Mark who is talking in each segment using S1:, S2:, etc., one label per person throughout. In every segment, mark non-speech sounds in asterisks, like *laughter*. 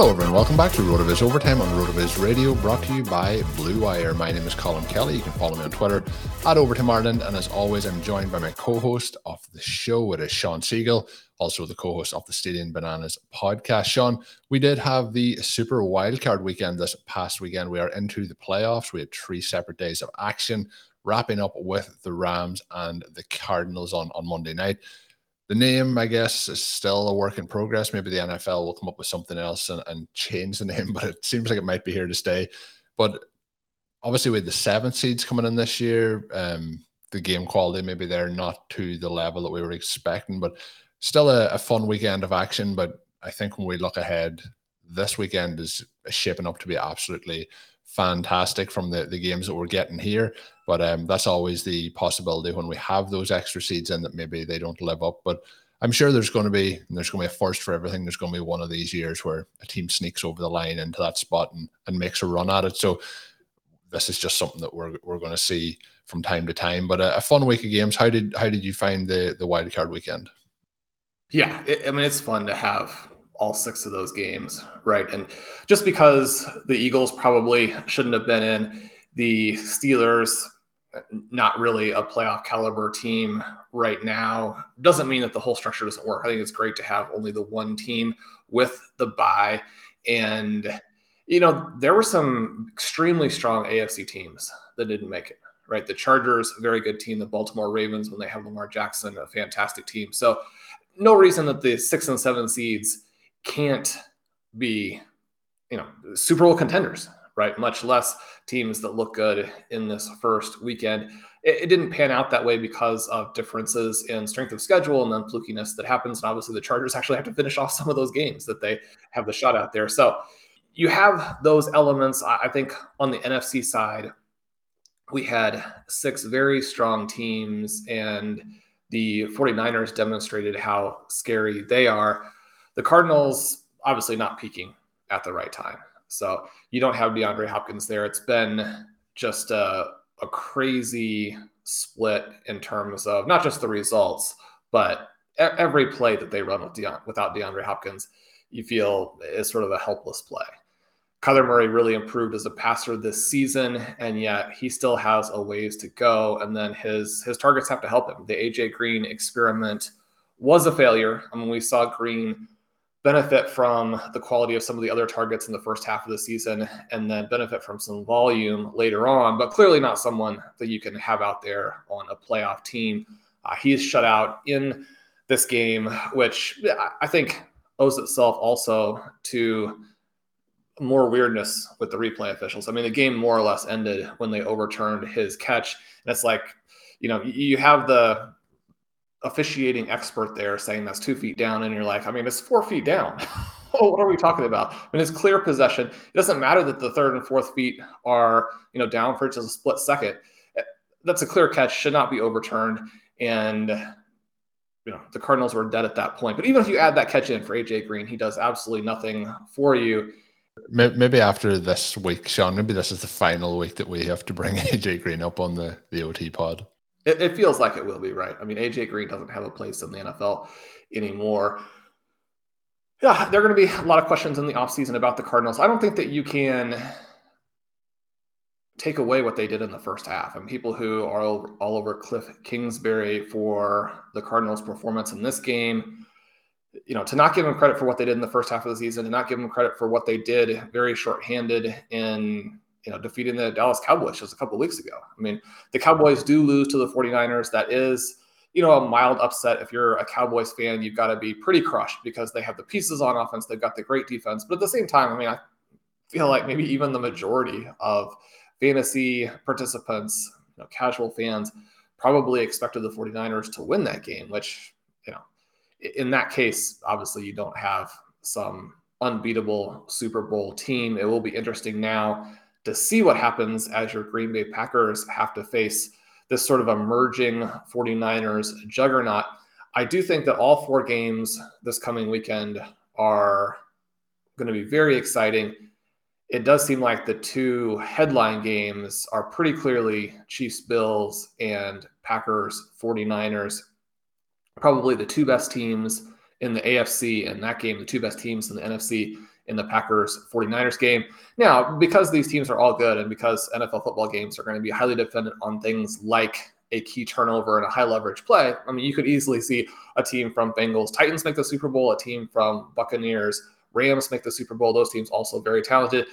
S1: Hello, everyone. Welcome back to RotoViz Overtime on RotoViz Radio, brought to you by Blue Wire. My name is Colin Kelly. You can follow me on Twitter at Overtime Ireland. And as always, I'm joined by my co host of the show. It is Sean Siegele, also the co host of the Stadium Bananas podcast. Sean, we did have the Super Wildcard weekend this past weekend. We are into the playoffs. We had three separate days of action, wrapping up with the Rams and the Cardinals on, on Monday night. The name, I guess, is still a work in progress. Maybe the NFL will come up with something else and, and change the *laughs* name, but it seems like it might be here to stay. But obviously, with the seven seeds coming in this year, um, the game quality maybe they're not to the level that we were expecting, but still a, a, fun weekend of action. But I think when we look ahead, this weekend is shaping up to be absolutely fantastic from the, the games that we're getting here. But um, that's always the possibility when we have those extra seeds in that maybe they don't live up. But I'm sure there's going to be there's going to be a first for everything. There's going to be one of these years where a team sneaks over the line into that spot and, and makes a run at it. So this is just something that we're we're going to see from time to time. But a, a fun week of games. How did how did you find the the wild card weekend?
S2: Yeah, it, I mean it's fun to have all six of those games, right? And just because the Eagles probably shouldn't have been in, the Steelers not really a playoff caliber team right now doesn't mean that the whole structure doesn't work. I think it's great to have only the one team with the bye and you know there were some extremely strong AFC teams that didn't make it right the Chargers very good team the Baltimore Ravens when they have Lamar Jackson a fantastic team so no reason that the 6 and 7 seeds can't be you know Super Bowl contenders right? Much less teams that look good in this first weekend. It, it, didn't pan out that way because of differences in strength of schedule and then flukiness that happens. And obviously, the Chargers actually have to finish off some of those games that they have the shot out there. So you have those elements. I think on the NFC side, we had six very strong teams, and the 49ers demonstrated how scary they are. The Cardinals, obviously, not peaking at the right time. So you don't have DeAndre Hopkins there. It's been just a, a crazy split in terms of not just the results, but every play that they run with Deon, without DeAndre Hopkins, you feel is sort of a helpless play. Kyler Murray really improved as a passer this season, and yet he still has a ways to go. And then his his targets have to help him. The AJ Green experiment was a failure. I mean, we saw Green benefit from the quality of some of the other targets in the first half of the season and then benefit from some volume later on, but clearly not someone that you can have out there on a playoff team. Uh, he's shut out in this game, which I think owes itself also to more weirdness with the replay officials. I mean, the game more or less ended when they overturned his catch. And it's like, you know, you have the officiating expert there saying that's two feet down, and you're like, I mean, it's four feet down. *laughs* what are we talking about? I mean, it's clear possession. It doesn't matter that the third and fourth feet are, you know, down for just a split second. Eh, that's a clear catch, should not be overturned. And you know, the Cardinals were dead at that point. But even if you add that catch in for AJ Green, he does absolutely nothing for you.
S1: maybe after this week, Sean, maybe this is the final week that we have to bring *laughs* AJ Green up on the, the OT pod.
S2: It, it feels like it will be, right? I mean, AJ Green doesn't have a place in the NFL anymore. Yeah, there are going to be a lot of questions in the offseason about the Cardinals. I don't think that you can take away what they did in the first half. And people who are all over Cliff Kingsbury for the Cardinals' performance in this game, you know, to not give them credit for what they did in the first half of the season, to not give them credit for what they did very shorthanded in, you know, defeating the Dallas Cowboys just a couple weeks ago. I mean, the Cowboys do lose to the 49ers. That is, you know, a mild upset. If you're a Cowboys fan, you've got to be pretty crushed because they have the pieces on offense. They've got the great defense. But at the same time, I mean, I feel like maybe even the majority of fantasy participants, you know, casual fans, probably expected the 49ers to win that game, which, you know, in that case, obviously you don't have some unbeatable Super Bowl team. It will be interesting now to see what happens as your Green Bay Packers have to face this sort of emerging 49ers juggernaut. I do think that all four games this coming weekend are going to be very exciting. It does seem like the two headline games are pretty clearly Chiefs Bills and Packers 49ers probably the two best teams in the AFC and that game, the two best teams in the NFC in the Packers 49ers game. Now, because these teams are all good and because NFL football games are going to be highly dependent on things like a key turnover and a high leverage play, I mean, you could easily see a team from Bengals, Titans make the Super Bowl, a team from Buccaneers, Rams make the Super Bowl. Those teams also very talented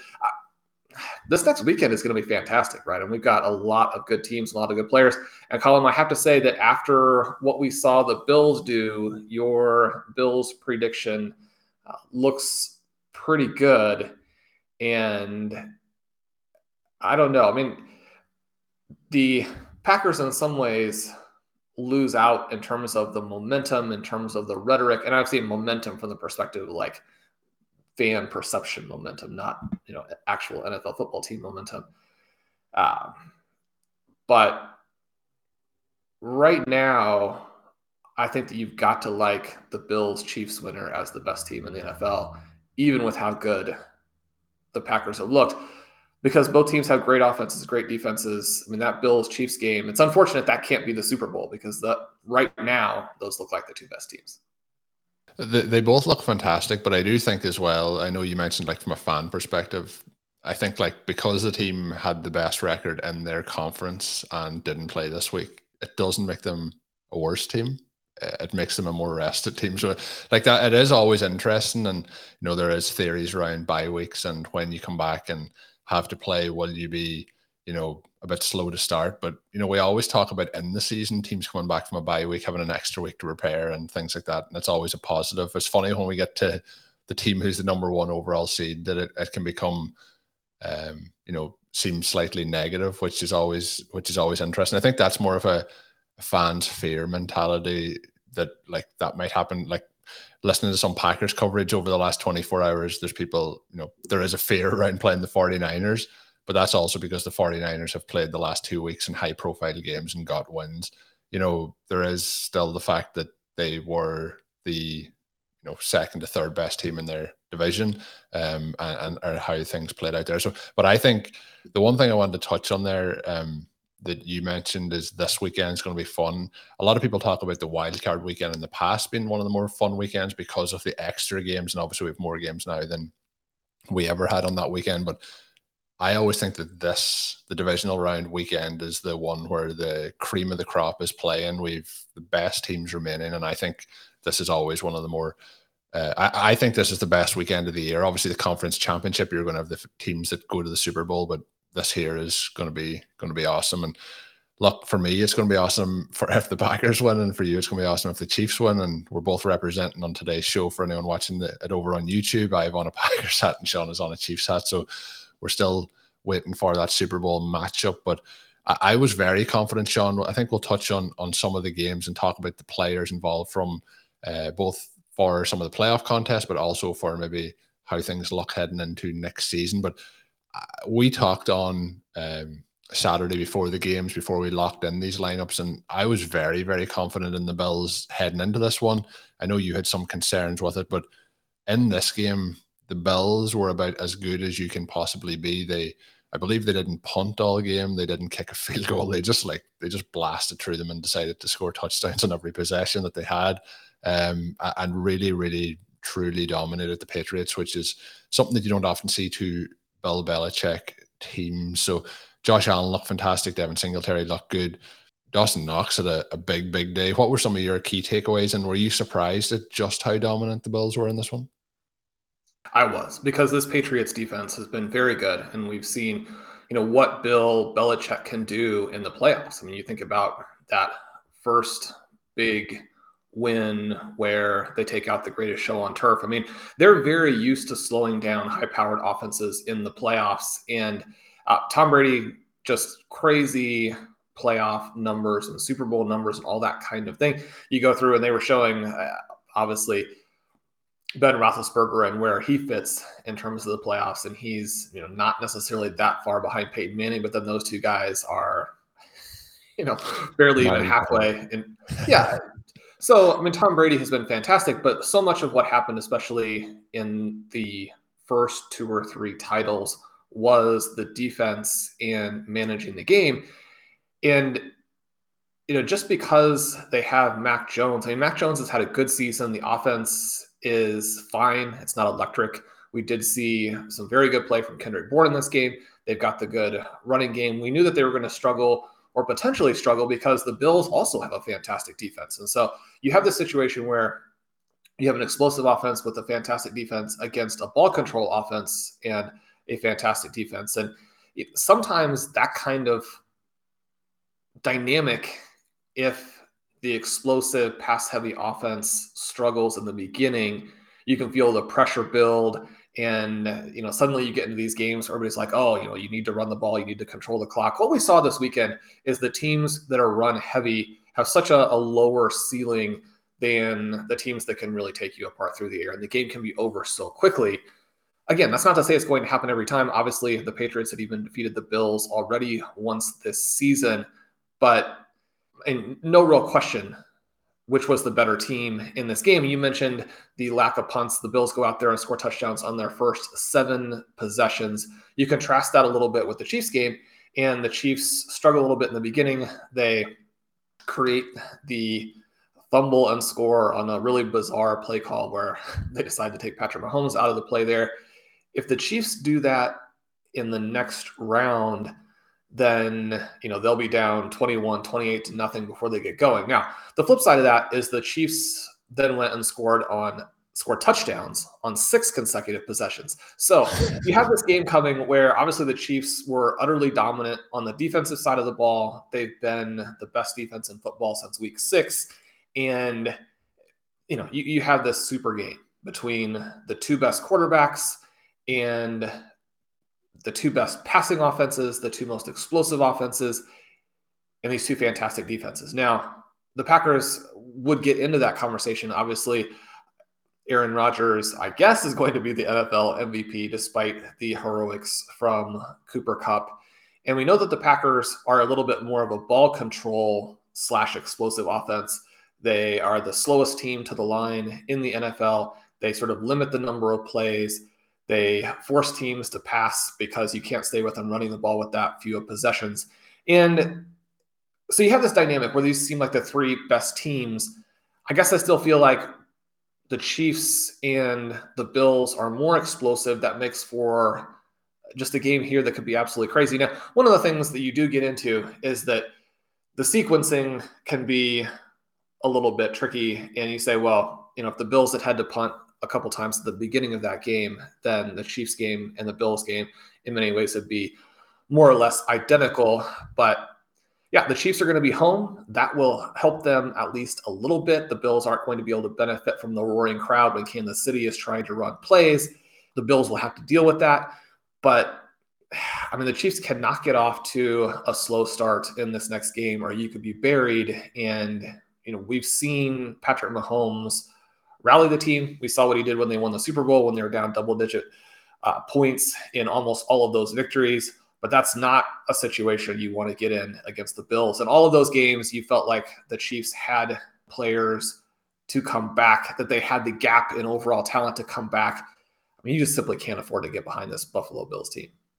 S2: this next weekend is going to be fantastic, right? And we've got a lot of good teams, a lot of good players. And Colin, I have to say that after what we saw the Bills do, your Bills prediction uh, looks pretty good. And I don't know. I mean, the Packers, in some ways, lose out in terms of the momentum, in terms of the rhetoric. And I've seen momentum from the perspective of like, fan perception momentum, not you know actual NFL football team momentum. Uh, but right now, I think that you've got to like the Bills Chiefs winner as the best team in the NFL, even with how good the Packers have looked, because both teams have great offenses, great defenses. I mean, that Bills Chiefs game, it's unfortunate that can't be the Super Bowl because the right now those look like the two best teams.
S1: They, they both look fantastic, but I do think as well. I know you mentioned like from a fan perspective, I think like because the team had the best record in their conference and didn't play this week, it doesn't make them a worse team. It makes them a more rested team. So like that, it is always interesting, and you know there is theories around bye weeks and when you come back and have to play, will you be you know a bit slow to start. But you know, we always talk about in the season teams coming back from a bye week, having an extra week to prepare and things like that. And it's always a positive. It's funny when we get to the team who's the number one overall seed that it, it can become um, you know, seem slightly negative, which is always which is always interesting. I think that's more of a fan's fear mentality that like that might happen. Like listening to some Packers coverage over the last 24 hours, there's people, you know, there is a fear *laughs* around playing the 49ers but that's also because the 49ers have played the last two weeks in high profile games and got wins. You know, there is still the fact that they were the you know second to third best team in their division um and, and how things played out there. So but I think the one thing I wanted to touch on there um that you mentioned is this weekend is going to be fun. A lot of people talk about the wild card weekend in the past being one of the more fun weekends because of the extra games, and obviously we have more games now than we ever had on that weekend. But I always think that this, the divisional round weekend, is the one where the cream of the crop is playing. We've the best teams remaining, and I think this is always one of the more. Uh, I, I, think this is the best weekend of the year. Obviously, the conference championship, you're going to have the teams that go to the Super Bowl, but this here is going to be going to be awesome. And look, for me, it's going to be awesome for *laughs* if the Packers win, and for you, it's going to be awesome if the Chiefs win. And we're both representing on today's show for anyone watching it over on YouTube. I have on a *laughs* Packers hat, and Sean is on a Chiefs hat. So we're still waiting for that Super Bowl matchup. But I, was very confident, Sean. I think we'll touch on on some of the games and talk about the players involved from uh, both for some of the playoff contests, but also for maybe how things look heading into next season. But we talked on um, Saturday before the games, before we locked in these lineups, and I was very, very confident in the Bills heading into this one. I know you had some concerns with it, but in this game, the Bills were about as good as you can possibly be. They, I believe, they didn't punt all game. They didn't kick a *laughs* field goal. They just like they just blasted through them and decided to score touchdowns on every possession that they had, um, and really, really, truly dominated the Patriots, which is something that you don't often see to Bill Belichick teams. So Josh Allen looked fantastic. Devin Singletary looked good. Dawson Knox had a, a big, big day. What were some of your key takeaways, and were you surprised at just how dominant the Bills were in this one?
S2: I was because this Patriots defense has been very good, and we've seen, you know, what Bill Belichick can do in the playoffs. I mean, you think about that first big win where they take out the greatest show on turf. I mean, they're very used to slowing down high-powered offenses in the playoffs, and uh, Tom Brady just crazy playoff numbers and Super Bowl numbers and all that kind of thing. You go through, and they were showing, uh, obviously Ben Roethlisberger and where he fits in terms of the playoffs, and he's you know not necessarily that far behind Peyton Manning, but then those two guys are, you know, barely even halfway. And yeah, so I mean Tom Brady has been fantastic, but so much of what happened, especially in the first two or three titles, was the defense and managing the game, and you know just because they have Mac Jones, I mean Mac Jones has had a good season, the offense is fine. It's not electric. We did see some very good play from Kendrick Bourne in this game. They've got the good running game. We knew that they were going to struggle or potentially struggle because the Bills also have a fantastic defense. And so you have this situation where you have an explosive offense with a fantastic defense against a ball control offense and a fantastic defense. And sometimes that kind of dynamic, if the explosive pass heavy offense struggles in the beginning, you can feel the pressure build. And, you know, suddenly you get into these games, everybody's like, oh, you know, you need to run the ball, you need to control the clock. What we saw this weekend is the teams that are run heavy have such a, a lower ceiling than the teams that can really take you apart through the air. And the game can be over so quickly. Again, that's not to say it's going to happen every time. Obviously, the Patriots had even defeated the Bills already once this season. But and no real question which was the better team in this game. You mentioned the lack of punts. The Bills go out there and score touchdowns on their first seven possessions. You contrast that a little bit with the Chiefs game, and the Chiefs struggle a little bit in the beginning. They create the fumble and score on a really bizarre play call where *laughs* they decide to take Patrick Mahomes out of the play there. If the Chiefs do that in the next round, then you know they'll be down 21 28 to nothing before they get going. Now the flip side of that is the chiefs then went and scored on scored touchdowns on six consecutive possessions. So *laughs* you have this game coming where obviously the chiefs were utterly dominant on the defensive side of the ball. They've been the best defense in football since week six. And you know you, you have this super game between the two best quarterbacks and the two best passing offenses, the two most explosive offenses, and these two fantastic defenses. Now, the Packers would get into that conversation. Obviously, Aaron Rodgers, I guess, is going to be the NFL MVP despite the heroics from Cooper Kupp. And we know that the Packers are a little bit more of a ball control slash explosive offense. They are the slowest team to the line in the NFL. They sort of limit the number of plays. They force teams to pass because you can't stay with them running the ball with that few of possessions. And so you have this dynamic where these seem like the three best teams. I guess I still feel like the Chiefs and the Bills are more explosive. That makes for just a game here that could be absolutely crazy. Now, one of the things that you do get into is that the sequencing can be a little bit tricky. And you say, well, you know, if the Bills had had to punt a couple times at the beginning of that game, then the Chiefs game and the Bills game in many ways would be more or less identical. But yeah, the Chiefs are going to be home. That will help them at least a little bit. The Bills aren't going to be able to benefit from the roaring crowd when Kansas City is trying to run plays. The Bills will have to deal with that. But I mean, the Chiefs cannot get off to a slow start in this next game, or you could be buried. And, you know, we've seen Patrick Mahomes rally the team. We saw what he did when they won the Super Bowl when they were down double digit uh, points in almost all of those victories. But that's not a situation you want to get in against the Bills. And all of those games, you felt like the Chiefs had players to come back, that they had the gap in overall talent to come back. I mean, you just simply can't afford to get behind this Buffalo Bills team.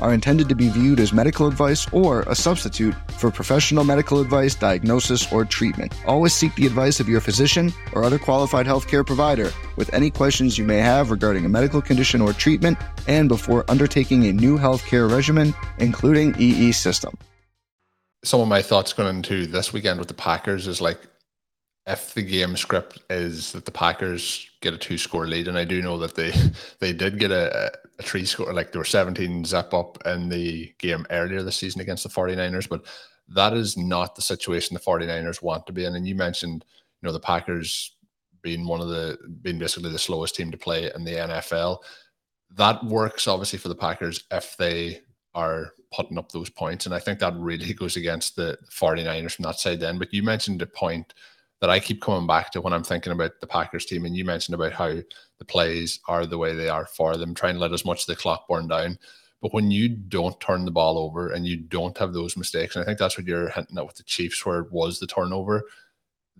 S3: are intended to be viewed as medical advice or a substitute for professional medical advice, diagnosis, or treatment. Always seek the advice of your physician or other qualified healthcare provider with any questions you may have regarding a medical condition or treatment and before undertaking a new healthcare regimen, including EE system.
S1: Some of my thoughts going into this weekend with the Packers is like if the game script is that the Packers get a two score lead, and I do know that they *laughs* they did get a, a three score, like there were 17 zip up in the game earlier this season against the 49ers, but that is not the situation the 49ers want to be in. And you mentioned, you know, the Packers being one of the being basically the slowest team to play in the NFL. That works obviously for the Packers if they are putting up those points. And I think that really *laughs* goes against the 49ers from that side then. But you mentioned a point that I keep coming back to when I'm thinking about the Packers team. And you mentioned about how the plays are the way they are for them, trying to let as much of the clock burn down. But when you don't turn the ball over and you don't have those mistakes, and I think that's what you're hinting at with the Chiefs, where it was the turnover,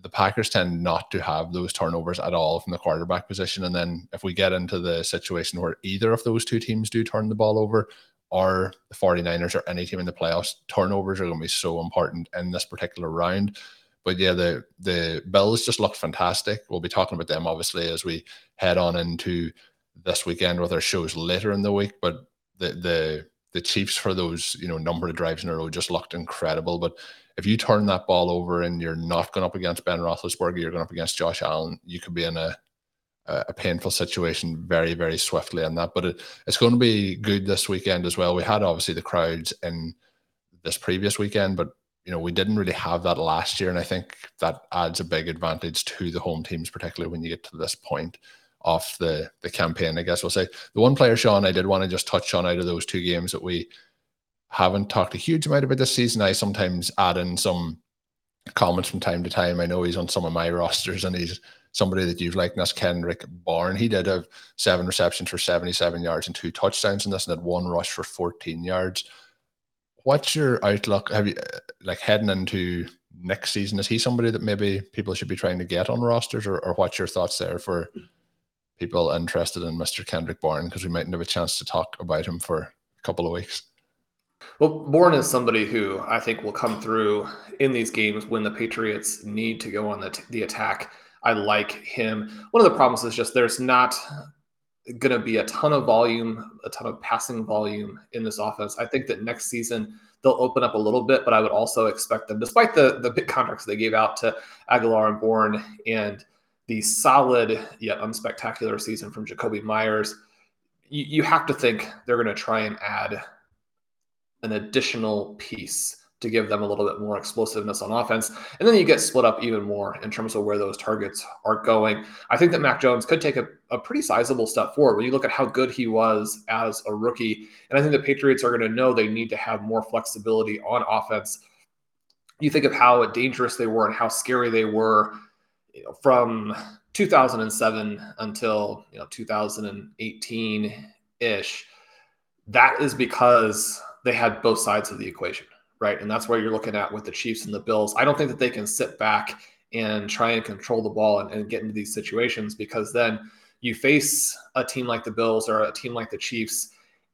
S1: the Packers tend not to have those turnovers at all from the quarterback position. And then if we get into the situation where either of those two teams do turn the ball over, or the 49ers or any team in the playoffs, turnovers are going to be so important in this particular round. But yeah, the the Bills just looked fantastic. We'll be talking about them obviously as we head on into this weekend with our shows later in the week. But the the the Chiefs for those you know number of drives in a row just looked incredible. But if you turn that ball over and you're not going up against Ben Roethlisberger, you're going up against Josh Allen, you could be in a a painful situation very very swiftly on that. But it, it's going to be good this weekend as well. We had obviously the crowds in this previous weekend, but you know, we didn't really have that last year. And I think that adds a big advantage to the home teams, particularly when you get to this point of the the campaign, I guess we'll say. The one player, Sean, I did want to just touch on out of those two games that we haven't talked a huge amount about this season. I sometimes add in some comments from time to time. I know he's on some of my rosters and he's somebody that you've liked, and that's Kendrick Bourne. He did have seven receptions for 77 yards and two touchdowns in this and had one rush for 14 yards what's your outlook? Have you like heading into next season? Is he somebody that maybe people should be trying to get on rosters, or, or what's your thoughts there for people interested in Mr. Kendrick Bourne because we mightn't have a chance to talk about him for a couple of weeks.
S2: Well, Bourne is somebody who I think will come through in these games when the Patriots need to go on the, the attack. I like him. One of the problems is just there's not going to be a ton of volume, a ton of passing volume in this offense. I think that next season they'll open up a little bit, but I would also expect them, despite the the big contracts they gave out to Agholor and Bourne and the solid yet unspectacular season from Jakobi Meyers, you, you have to think they're going to try and add an additional piece to give them a little bit more explosiveness on offense. And then you get split up even more in terms of where those targets are going. I think that Mac Jones could take a, a pretty sizable step forward when you look at how good he was as a rookie. And I think the Patriots are going to know they need to have more flexibility on offense. You think of how dangerous they were and how scary they were you know, from 2007 until you know 2018 ish. That is because they had both sides of the equation, right? And that's where you're looking at with the Chiefs and the Bills. I don't think that they can sit back and try and control the ball and, and get into these situations because then you face a team like the Bills or a team like the Chiefs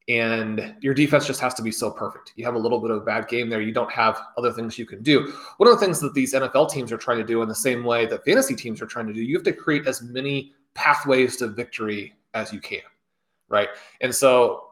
S2: and your defense just has to be so perfect. You have a little bit of a bad game there. You don't have other things you can do. One of the things that these NFL teams are trying to do in the same way that fantasy teams are trying to do, you have to create as many pathways to victory as you can, right? And so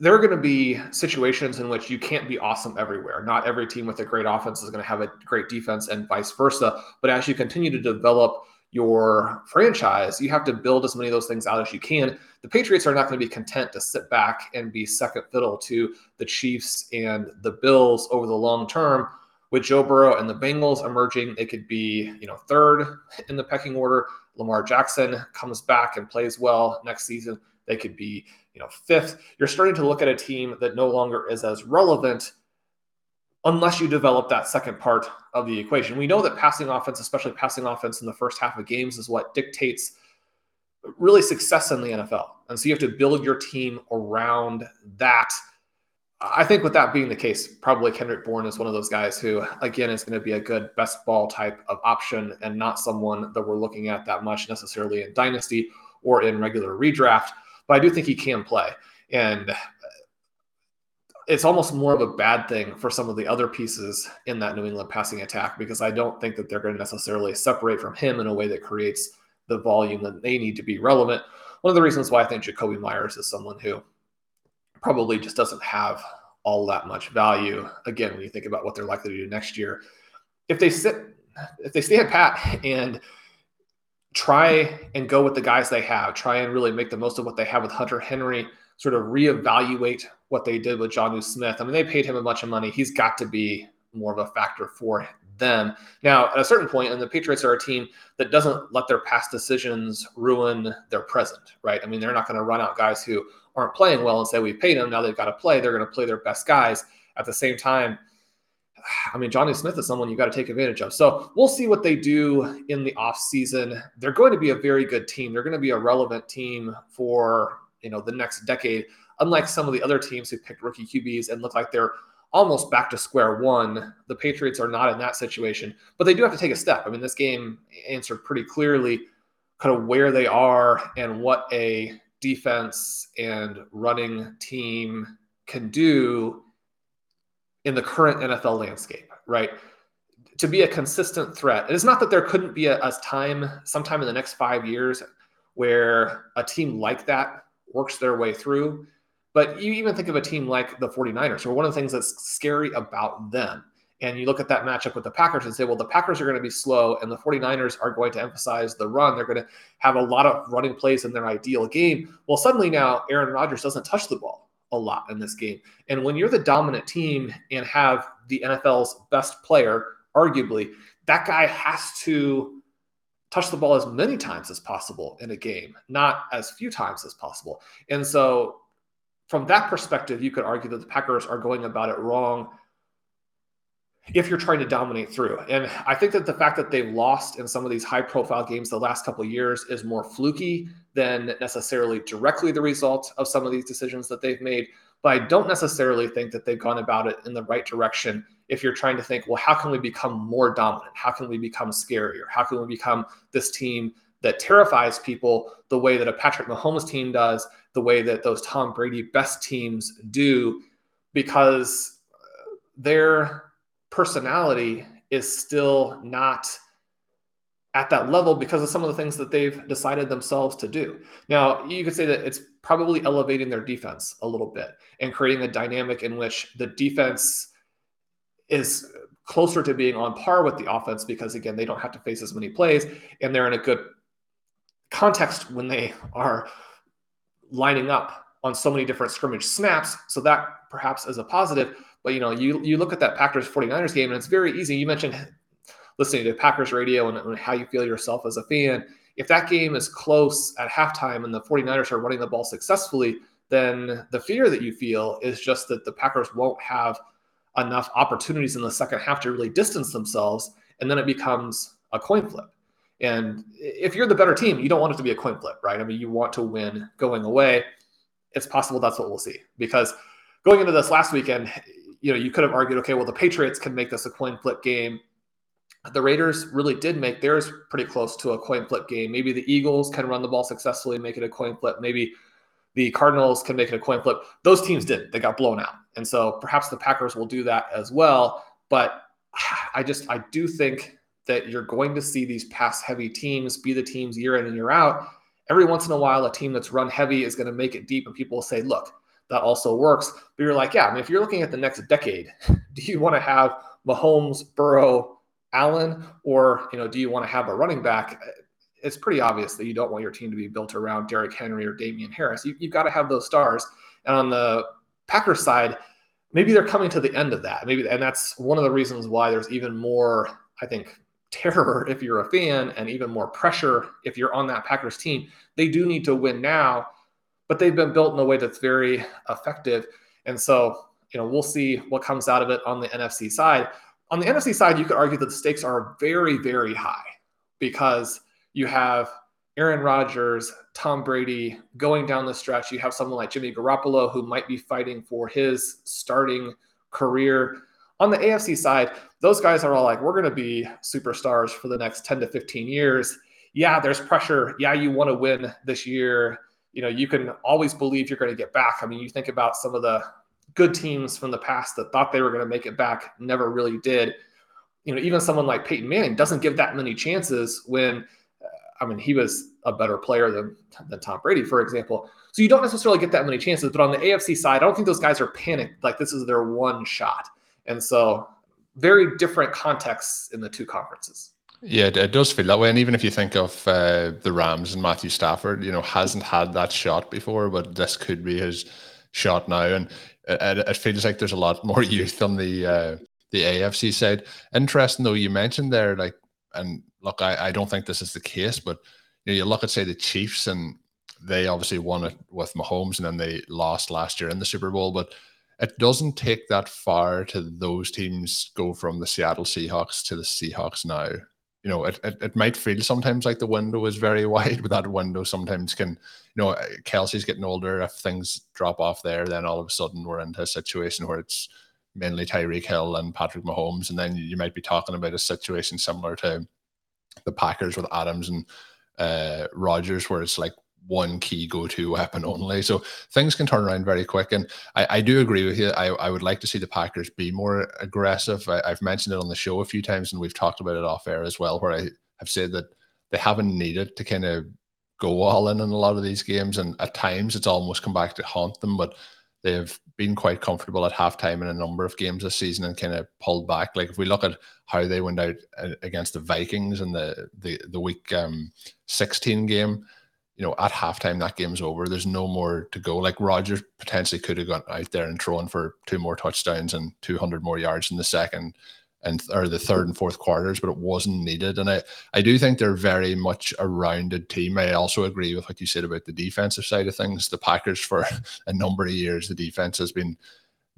S2: there are going to be situations in which you can't be awesome everywhere. Not every team with a great offense is going to have a great defense and vice versa. But as you continue to develop your franchise, you have to build as many of those things out as you can. The Patriots are not going to be content to sit back and be second fiddle to the Chiefs and the Bills over the long term. With Joe Burrow and the Bengals emerging, it could be, you know, third in the pecking order. Lamar Jackson comes back and plays well next season. They could be you know, fifth, you're starting to look at a team that no longer is as relevant unless you develop that second part of the equation. We know that passing offense, especially passing offense in the first half of games, is what dictates really success in the NFL. And so you have to build your team around that. I think with that being the case, probably Kendrick Bourne is one of those guys who, again, is going to be a good best ball type of option and not someone that we're looking at that much necessarily in dynasty or in regular redraft but I do think he can play. And it's almost more of a bad thing for some of the other pieces in that New England passing attack because I don't think that they're going to necessarily separate from him in a way that creates the volume that they need to be relevant. One of the reasons why I think Jakobi Meyers is someone who probably just doesn't have all that much value. Again, when you think about what they're likely to do next year, if they sit, if they stay at pat and try and go with the guys they have, try and really make the most of what they have with Hunter Henry, sort of reevaluate what they did with Jonnu Smith. I mean, they paid him a bunch of money. He's got to be more of a factor for them. Now, at a certain point, and the Patriots are a team that doesn't let their past decisions ruin their present, right? I mean, they're not going to run out guys who aren't playing well and say, we paid them, now they've got to play. They're going to play their best guys. At the same time, I mean, Jonnu Smith is someone you got to take advantage of. So we'll see what they do in the offseason. They're going to be a very good team. They're going to be a relevant team for, you know, the next decade. Unlike some of the other teams who picked rookie QBs and look like they're almost back to square one, the Patriots are not in that situation, but they do have to take a step. I mean, this game answered pretty clearly kind of where they are and what a defense and running team can do in the current NFL landscape, right? To be a consistent threat. And it's not that there couldn't be a, a time sometime in the next five years where a team like that works their way through. But you even think of a team like the 49ers, or one of the things that's scary about them. And you look at that matchup with the Packers and say, well, the Packers are going to be slow, and the 49ers are going to emphasize the run. They're going to have a lot of running plays in their ideal game. Well, suddenly now Aaron Rodgers doesn't touch the ball a lot in this game. And when you're the dominant team and have the NFL's best player, arguably, that guy has to touch the ball as many times as possible in a game, not as few times as possible. And so, from that perspective, you could argue that the Packers are going about it wrong if you're trying to dominate through. And I think that the fact that they've lost in some of these high profile games the last couple of years is more fluky than necessarily directly the result of some of these decisions that they've made. But I don't necessarily think that they've gone about it in the right direction if you're trying to think, well, how can we become more dominant? How can we become scarier? How can we become this team that terrifies people the way that a Patrick Mahomes team does, the way that those Tom Brady best teams do, because their personality is still not at that level because of some of the things that they've decided themselves to do. Now, you could say that it's probably elevating their defense a little bit and creating a dynamic in which the defense is closer to being on par with the offense because again, they don't have to face as many plays and they're in a good context when they are lining up on so many different scrimmage snaps. So that perhaps is a positive. But you know, you you look at that Packers 49ers game and it's very easy. You mentioned listening to Packers radio and, and how you feel yourself as a fan. If that game is close at halftime and the 49ers are running the ball successfully, then the fear that you feel is just that the Packers won't have enough opportunities in the second half to really distance themselves. And then it becomes a coin flip. And if you're the better team, you don't want it to be a coin flip, right? I mean, you want to win going away. It's possible that's what we'll see because going into this last weekend, you know, you could have argued, okay, well, the Patriots can make this a coin flip game. The Raiders really did make theirs pretty close to a coin flip game. Maybe the Eagles can run the ball successfully make it a coin flip. Maybe the Cardinals can make it a coin flip. Those teams didn't. They got blown out. And so perhaps the Packers will do that as well. But *sighs* I just, I do think that you're going to see these pass heavy teams be the teams year in and year out. Every once in a while, a team that's run heavy is going to make it deep, and people will say, look, that also works. But you're like, yeah, I mean, if you're looking at the next decade, *laughs* do you want to have Mahomes, Burrow, Allen, or you know, do you want to have a running back? It's pretty obvious that you don't want your team to be built around Derrick Henry or Damien Harris. You, have got to have those stars. And on the Packers side, maybe they're coming to the end of that. Maybe, and that's one of the reasons why there's even more, I think, *laughs* terror if you're a fan and even more pressure if you're on that Packers team. They do need to win now, but they've been built in a way that's very effective. And so, you know, we'll see what comes out of it on the NFC side. On the NFC side, you could argue that the stakes are very, very high because you have Aaron Rodgers, Tom Brady going down the stretch. You have someone like Jimmy Garoppolo who might be fighting for his starting career. On the AFC side, those guys are all like, we're going to be superstars for the next 10 to 15 years. Yeah, there's pressure. Yeah, you want to win this year. You know, you can always believe you're going to get back. I mean, you think about some of the good teams from the past that thought they were going to make it back, never really did. You know, even someone like Peyton Manning doesn't give that many chances when, uh, I mean, he was a better player than, than Tom Brady, for example. So you don't necessarily get that many chances. But on the AFC side, I don't think those guys are panicked like this is their one shot. And so, very different contexts in the two conferences.
S1: Yeah, it does feel that way. And even if you think of uh, the Rams and Matthew Stafford, you know, hasn't had that shot before, but this could be his shot now. And it, it feels like there's a lot more *laughs* youth on the uh, the AFC side. Interesting though, you mentioned there, like, and look, I, I don't think this is the case, but you know, you look at say the Chiefs and they obviously won it with Mahomes and then they lost last year in the Super Bowl, but it doesn't take that far to those teams go from the Seattle Seahawks to the Seahawks now. You know, it, it, it might feel sometimes like the window is very *laughs* wide, but that window sometimes can, you know, Kelce's getting older. If things drop off there, then all of a sudden we're into a situation where it's mainly Tyreek Hill and Patrick Mahomes. And then you might be talking about a situation similar to the Packers with Adams and uh, Rodgers, where it's like one key go-to weapon only. So things can turn around very quick. And I, I do agree with you. I, I would like to see the Packers be more aggressive. I, have mentioned it on the show a few times, and we've talked about it off air as well, where I have said that they haven't needed to kind of go all in in a lot of these games, and at times it's almost come back to haunt them. But they've been quite comfortable at halftime in a number of games this season and kind of pulled back. Like if we look at how they went out uh, against the Vikings in the the the week um, 16 game you know, at halftime that game's over. There's no more to go. Like Rodgers potentially could have gone out there and thrown for two more touchdowns and 200 more yards in the second and or the third and fourth quarters, but it wasn't needed. And I, I do think they're very much a rounded team. I also agree with what you said about the defensive side of things. The Packers for *laughs* a number of years, the defense has been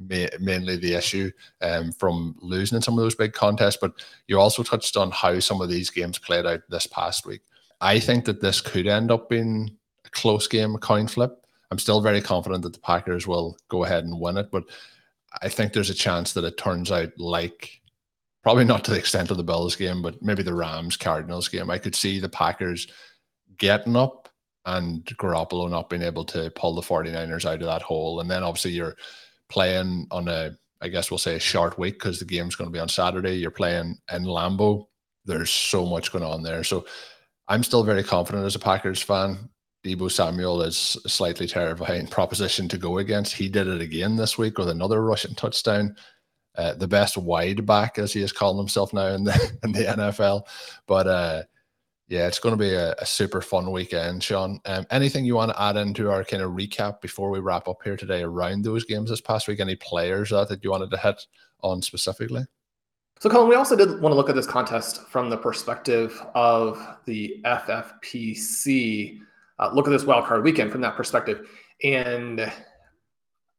S1: ma- mainly the issue um, from losing in some of those big contests. But you also touched on how some of these games played out this past week. I think that this could end up being a close game, a coin flip. I'm still very confident that the Packers will go ahead and win it, but I think there's a chance that it turns out like probably not to the extent of the Bills game, but maybe the Rams Cardinals game. I could see the Packers getting up and Garoppolo not being able to pull the 49ers out of that hole. And then obviously you're playing on a, I guess we'll say a short week because the game's going to be on Saturday. You're playing in Lambeau. There's so much going on there. So I'm still very confident as a Packers fan. Deebo Samuel is a slightly terrifying proposition to go against. He did it again this week with another rushing touchdown. Uh, the best wide back, as he is calling himself now in the *laughs* in the NFL. But uh, yeah, it's going to be a, a, super fun weekend, Sean. Um, anything you want to add into our kind of recap before we wrap up here today around those games this past week? Any players that, that you wanted to hit on specifically?
S2: So, Colin, we also did want to look at this contest from the perspective of the FFPC. Uh, look at this wildcard weekend from that perspective. And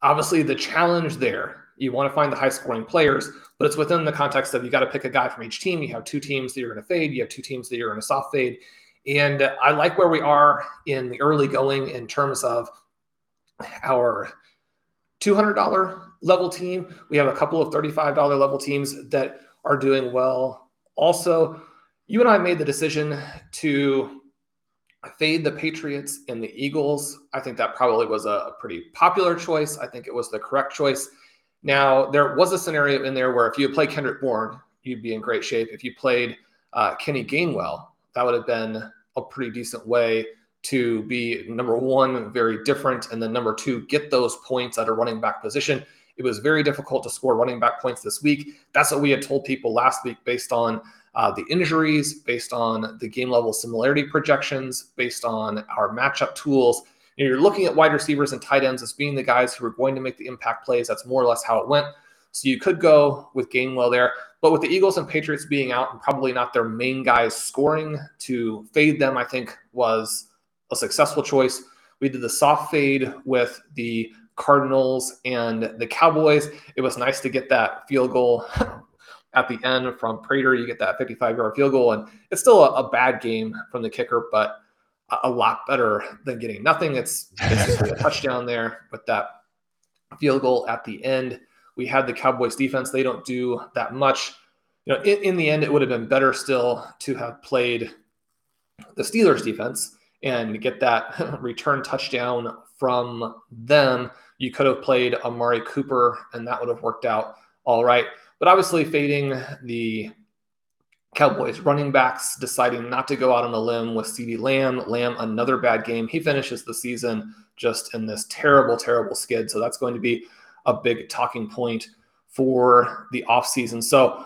S2: obviously, the challenge there you want to find the high scoring players, but it's within the context of you got to pick a guy from each team. You have two teams that you're going to fade, you have two teams that you're going to soft fade. And I like where we are in the early going in terms of our $200 level team. We have a couple of $35 level teams that are doing well. Also, you and I made the decision to fade the Patriots and the Eagles. I think that probably was a pretty popular choice. I think it was the correct choice. Now, there was a scenario in there where if you played Kendrick Bourne, you'd be in great shape. If you played uh, Kenny Gainwell, that would have been a pretty decent way to be number one, very different, and then number two, get those points at a running back position. It was very difficult to score running back points this week. That's what we had told people last week based on uh, the injuries, based on the game level similarity projections, based on our matchup tools you know, you're looking at wide receivers and tight ends as being the guys who are going to make the impact plays. That's more or less how it went. So you could go with Gainwell there. But with the Eagles and Patriots being out and probably not their main guys scoring, to fade them, I think, was a successful choice. We did the soft fade with the Cardinals and the Cowboys. It was nice to get that field goal *laughs* at the end from Prater. You get that 55 yard field goal, and it's still a, a bad game from the kicker, but a lot better than getting nothing. It's basically a *laughs* touchdown there with that field goal at the end. We had the Cowboys defense. They don't do that much. You know, in, in the end, it would have been better still to have played the Steelers defense and get that *laughs* return touchdown from them. You could have played Amari Cooper, and that would have worked out all right. But obviously, fading the Cowboys running backs deciding not to go out on a limb with CeeDee Lamb. Lamb, another bad game. He finishes the season just in this terrible, terrible skid. So that's going to be a big talking point for the offseason. So,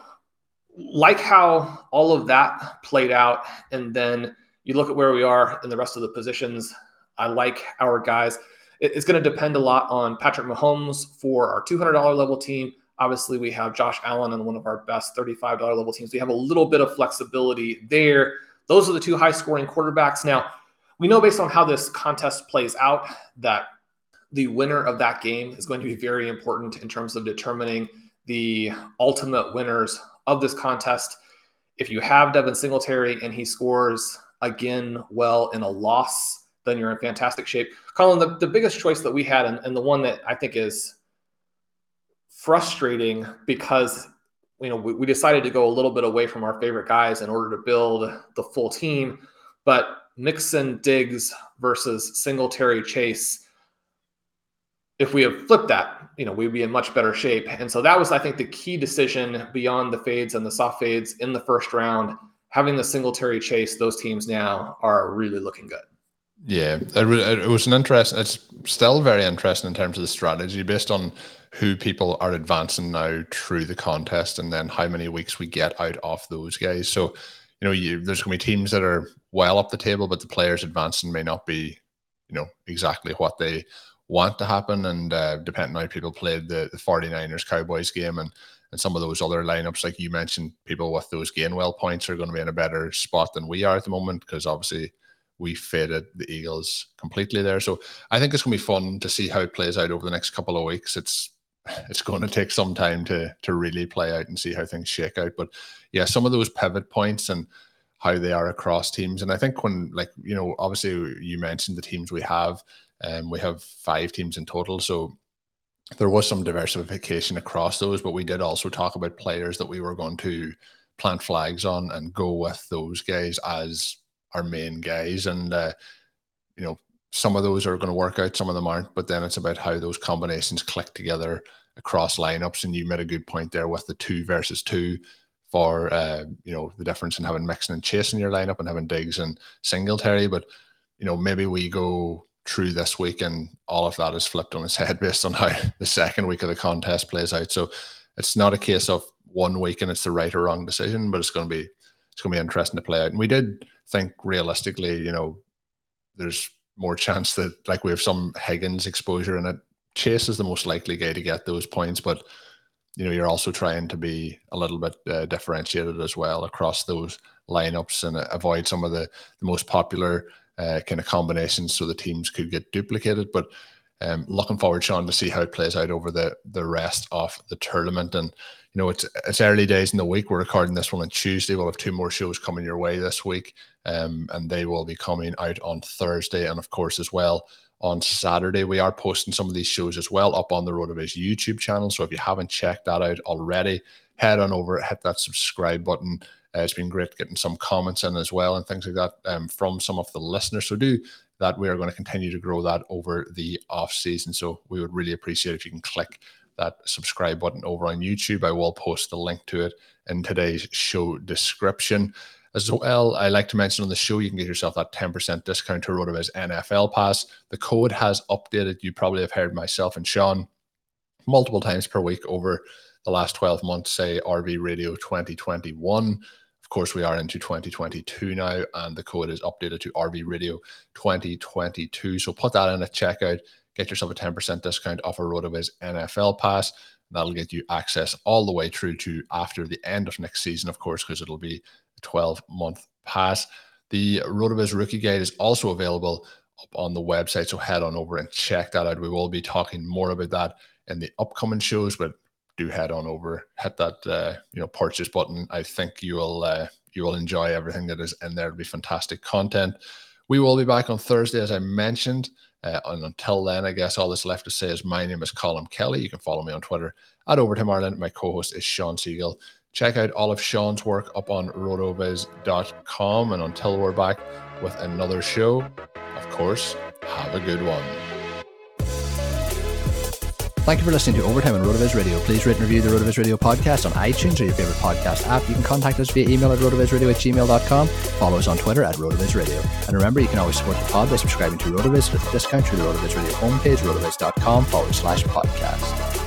S2: like how all of that played out, and then you look at where we are in the rest of the positions, I like our guys. It's going to depend a lot on Patrick Mahomes for our $200 level team Obviously, we have Josh Allen on one of our best $35 level teams. We have a little bit of flexibility there. Those are the two high scoring quarterbacks. Now, we know based on how this contest plays out that the winner of that game is going to be very important in terms of determining the ultimate winners of this contest. If you have Devin Singletary and he scores again well in a loss, then you're in fantastic shape. Colin, the, the biggest choice that we had, and, and the one that I think is frustrating because you know we, we, decided to go a little bit away from our favorite guys in order to build the full team but mixon diggs versus singletary chase if we had flipped that you know we'd be in much better shape and so that was i think the key decision beyond the fades and the soft fades in the first round having the singletary chase those teams now are really looking good
S1: yeah it, it was an interesting it's still very interesting in terms of the strategy based on who people are advancing now through the contest and then how many weeks we get out of those guys. So, you know, you, there's going to be teams that are well up the table, but the players advancing may not be, you know, exactly what they want to happen. And uh, depending on how people played the, the 49ers Cowboys game and, and some of those other lineups, like you mentioned, people with those Gainwell points are going to be in a better spot than we are at the moment because obviously we faded the Eagles completely there. So I think it's going to be fun to see how it plays out over the next couple of weeks. It's *laughs* it's going to take some time to to really play out and see how things shake out. But yeah, some of those pivot points and how they are across teams. And I think when like you know, obviously you mentioned the teams we have, and um, we have five teams in total. So there was some diversification across those, but we did also talk about players that we were going to plant flags on and go with those guys as our main guys, and uh, you know some of those are going to work out, some of them aren't. But then it's about how those combinations click together across lineups. And you made a good point there with the two versus two for uh, you know the difference in having Mixon and Chase in your lineup and having Diggs and Singletary. But you know maybe we go through this week and all of that is flipped on its *laughs* head based on how the second week of the contest plays out. So it's not a case of one week and it's the right or wrong decision, but it's going to be it's going to be interesting to play out. And we did think realistically, you know, there's more chance that like we have some Higgins exposure in it. Chase is the most likely guy to get those points, but you know you're also trying to be a little bit uh, differentiated as well across those lineups and avoid some of the the most popular uh, kind of combinations so the teams could get duplicated. But um, looking forward, Sean, to see how it plays out over the the rest of the tournament. And you know, it's it's early days in the week. We're recording this one on Tuesday. We'll have two more shows coming your way this week, um, and they will be coming out on Thursday, and of course as well on Saturday. We are posting some of these shows as well up on the RotoViz YouTube channel. So if you haven't checked that out already, head on over, hit that subscribe button. Uh, it's been great getting some comments in as well and things like that um, from some of the listeners. So do that. We are going to continue to grow that over the off season. So we would really appreciate if you can click that subscribe button over on YouTube. I will post the link to it in today's show description. As well, I like to mention on the show, you can get yourself that 10% discount to RotoViz NFL Pass. The code has updated. You probably have heard myself and Sean multiple times per week over the last 12 months, say RV Radio 2021. Of course, we are into 2022 now, and the code is updated to RV Radio 2022. So put that in at checkout, get yourself a 10% discount off a RotoViz NFL Pass. That'll get you access all the way through to after the end of next season, of course, because it'll be a 12 month pass. The RotoViz Rookie Guide is also available up on the website, so head on over and check that out. We will be talking more about that in the upcoming shows, but do head on over, hit that uh, you know purchase button. I think you will uh, you will enjoy everything that is in there. It'll be fantastic content. We will be back on Thursday, as I mentioned. Uh, and until then, I guess all that's left to say is my name is Colin Kelly. You can follow me on Twitter at Overtime Ireland. My co-host is Sean Siegele. Check out all of Sean's work up on rotoviz.com. And until we're back with another show, of course, have a good one.
S4: Thank you for listening to Overtime on RotoViz Radio. Please rate and review the RotoViz Radio podcast on iTunes or your favorite podcast app. You can contact us via email at rotovizradio at gmail.com. Follow us on Twitter at RotoViz Radio. And remember, you can always support the pod by subscribing to RotoViz with a discount through the RotoViz Radio homepage, rotoviz.com forward slash podcast.